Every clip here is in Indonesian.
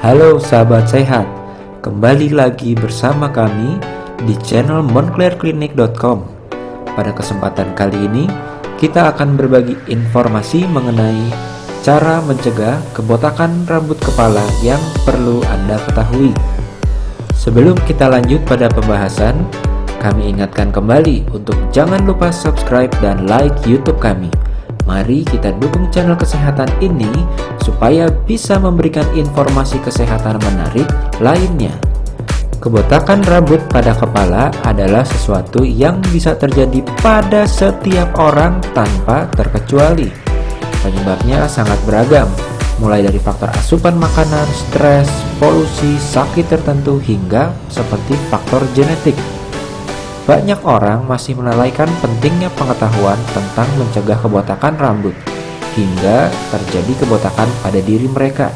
Halo sahabat sehat, kembali lagi bersama kami di channel monclerclinic.com. Pada kesempatan kali ini, kita akan berbagi informasi mengenai cara mencegah kebotakan rambut kepala yang perlu Anda ketahui. Sebelum kita lanjut pada pembahasan, kami ingatkan kembali untuk jangan lupa subscribe dan like YouTube kami Mari kita dukung channel kesehatan ini supaya bisa memberikan informasi kesehatan menarik lainnya. Kebotakan rambut pada kepala adalah sesuatu yang bisa terjadi pada setiap orang tanpa terkecuali. Penyebabnya sangat beragam, mulai dari faktor asupan makanan, stres, polusi, sakit tertentu hingga seperti faktor genetik. Banyak orang masih melalaikan pentingnya pengetahuan tentang mencegah kebotakan rambut, hingga terjadi kebotakan pada diri mereka.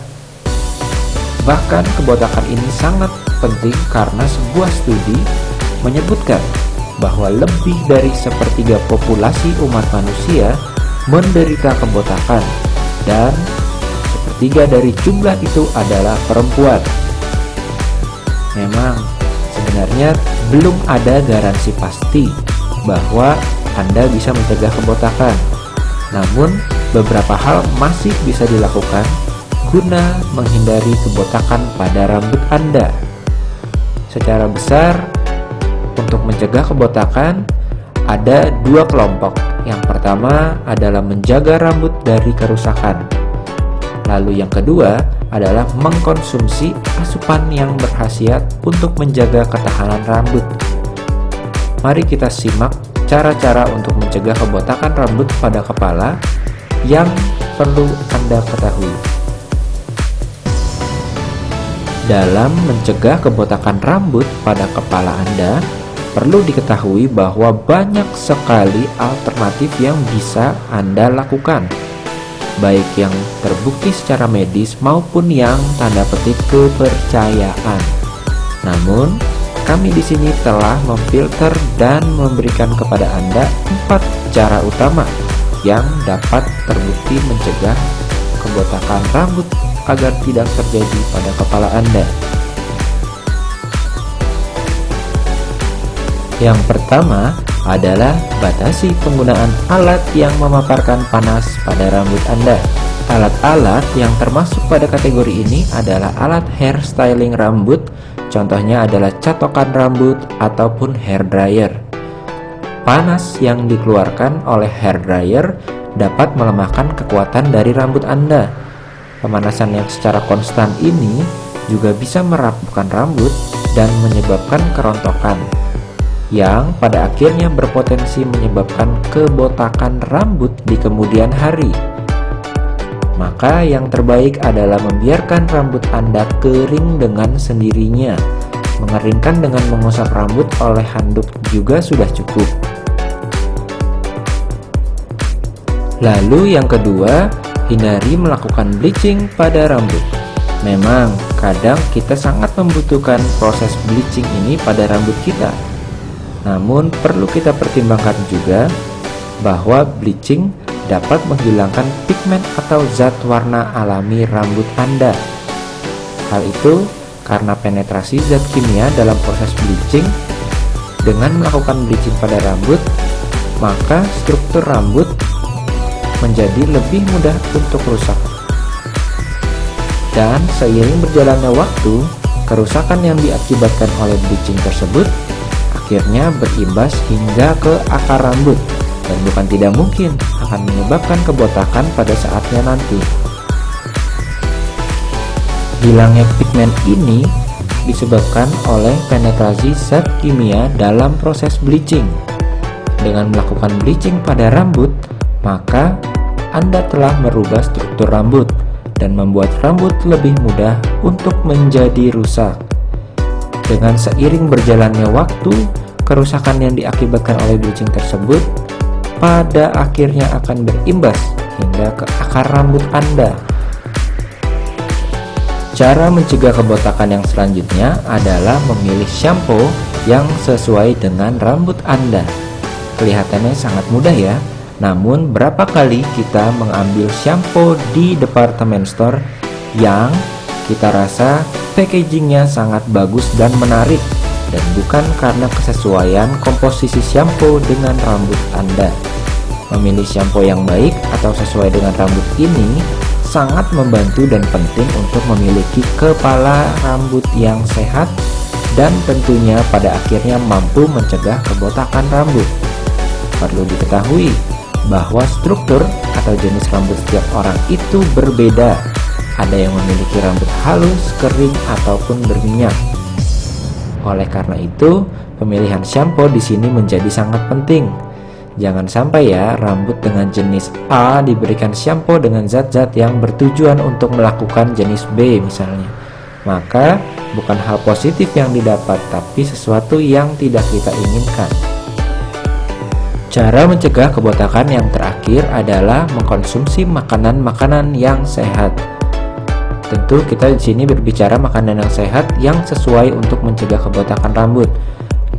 Bahkan kebotakan ini sangat penting karena sebuah studi menyebutkan bahwa lebih dari sepertiga populasi umat manusia menderita kebotakan dan sepertiga dari jumlah itu adalah perempuan. Memang sebenarnya belum ada garansi pasti bahwa Anda bisa mencegah kebotakan. Namun, beberapa hal masih bisa dilakukan guna menghindari kebotakan pada rambut Anda. Secara besar, untuk mencegah kebotakan, ada dua kelompok. Yang pertama adalah menjaga rambut dari kerusakan. Lalu yang kedua adalah mengkonsumsi asupan yang berkhasiat untuk menjaga ketahanan rambut. Mari kita simak cara-cara untuk mencegah kebotakan rambut pada kepala yang perlu Anda ketahui. Dalam mencegah kebotakan rambut pada kepala Anda, perlu diketahui bahwa banyak sekali alternatif yang bisa Anda lakukan baik yang terbukti secara medis maupun yang tanda petik kepercayaan. Namun, kami di sini telah memfilter dan memberikan kepada Anda empat cara utama yang dapat terbukti mencegah kebotakan rambut agar tidak terjadi pada kepala Anda. Yang pertama, adalah batasi penggunaan alat yang memaparkan panas pada rambut Anda. Alat-alat yang termasuk pada kategori ini adalah alat hair styling rambut, contohnya adalah catokan rambut ataupun hair dryer. Panas yang dikeluarkan oleh hair dryer dapat melemahkan kekuatan dari rambut Anda. Pemanasan yang secara konstan ini juga bisa merapuhkan rambut dan menyebabkan kerontokan yang pada akhirnya berpotensi menyebabkan kebotakan rambut di kemudian hari. Maka yang terbaik adalah membiarkan rambut Anda kering dengan sendirinya. Mengeringkan dengan mengusap rambut oleh handuk juga sudah cukup. Lalu yang kedua, hindari melakukan bleaching pada rambut. Memang, kadang kita sangat membutuhkan proses bleaching ini pada rambut kita namun perlu kita pertimbangkan juga bahwa bleaching dapat menghilangkan pigmen atau zat warna alami rambut Anda. Hal itu karena penetrasi zat kimia dalam proses bleaching dengan melakukan bleaching pada rambut, maka struktur rambut menjadi lebih mudah untuk rusak. Dan seiring berjalannya waktu, kerusakan yang diakibatkan oleh bleaching tersebut akhirnya berimbas hingga ke akar rambut dan bukan tidak mungkin akan menyebabkan kebotakan pada saatnya nanti. Hilangnya pigmen ini disebabkan oleh penetrasi zat kimia dalam proses bleaching. Dengan melakukan bleaching pada rambut, maka Anda telah merubah struktur rambut dan membuat rambut lebih mudah untuk menjadi rusak. Dengan seiring berjalannya waktu, kerusakan yang diakibatkan oleh bleaching tersebut pada akhirnya akan berimbas hingga ke akar rambut Anda. Cara mencegah kebotakan yang selanjutnya adalah memilih shampoo yang sesuai dengan rambut Anda. Kelihatannya sangat mudah ya, namun berapa kali kita mengambil shampoo di department store yang Kita rasa packagingnya sangat bagus dan menarik dan bukan karena kesesuaian komposisi shampoo dengan rambut Anda. Memilih shampoo yang baik atau sesuai dengan rambut ini sangat membantu dan penting untuk memiliki kepala rambut yang sehat dan tentunya pada akhirnya mampu mencegah kebotakan rambut. Perlu diketahui bahwa struktur atau jenis rambut setiap orang itu berbeda ada yang memiliki rambut halus, kering, ataupun berminyak. Oleh karena itu, pemilihan shampoo di sini menjadi sangat penting. Jangan sampai ya rambut dengan jenis A diberikan shampoo dengan zat-zat yang bertujuan untuk melakukan jenis B misalnya. Maka bukan hal positif yang didapat tapi sesuatu yang tidak kita inginkan. Cara mencegah kebotakan yang terakhir adalah mengkonsumsi makanan-makanan yang sehat. Tentu kita di sini berbicara makanan yang sehat yang sesuai untuk mencegah kebotakan rambut.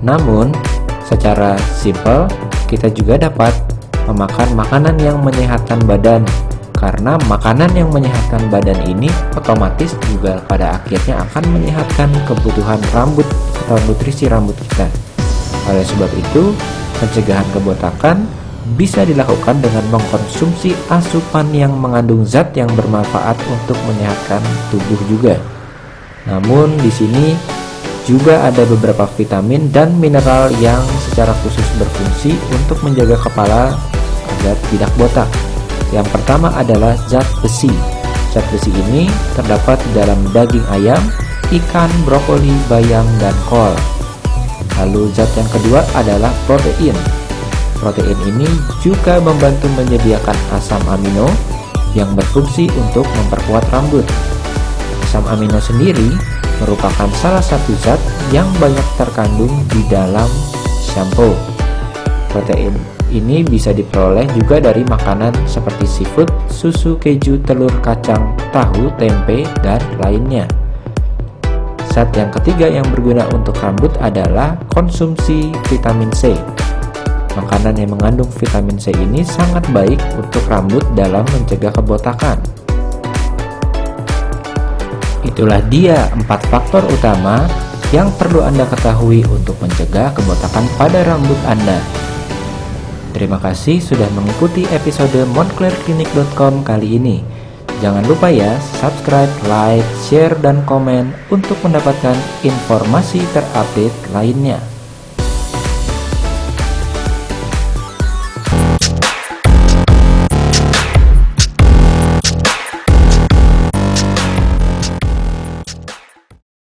Namun, secara simpel kita juga dapat memakan makanan yang menyehatkan badan karena makanan yang menyehatkan badan ini otomatis juga pada akhirnya akan menyehatkan kebutuhan rambut atau nutrisi rambut kita. Oleh sebab itu, pencegahan kebotakan bisa dilakukan dengan mengkonsumsi asupan yang mengandung zat yang bermanfaat untuk menyehatkan tubuh juga. Namun di sini juga ada beberapa vitamin dan mineral yang secara khusus berfungsi untuk menjaga kepala agar tidak botak. Yang pertama adalah zat besi. Zat besi ini terdapat di dalam daging ayam, ikan, brokoli, bayam, dan kol. Lalu zat yang kedua adalah protein. Protein ini juga membantu menyediakan asam amino yang berfungsi untuk memperkuat rambut. Asam amino sendiri merupakan salah satu zat yang banyak terkandung di dalam shampoo. Protein ini bisa diperoleh juga dari makanan seperti seafood, susu, keju, telur, kacang, tahu, tempe, dan lainnya. Zat yang ketiga yang berguna untuk rambut adalah konsumsi vitamin C. Makanan yang mengandung vitamin C ini sangat baik untuk rambut dalam mencegah kebotakan. Itulah dia empat faktor utama yang perlu Anda ketahui untuk mencegah kebotakan pada rambut Anda. Terima kasih sudah mengikuti episode monclerclinic.com kali ini. Jangan lupa ya, subscribe, like, share, dan komen untuk mendapatkan informasi terupdate lainnya.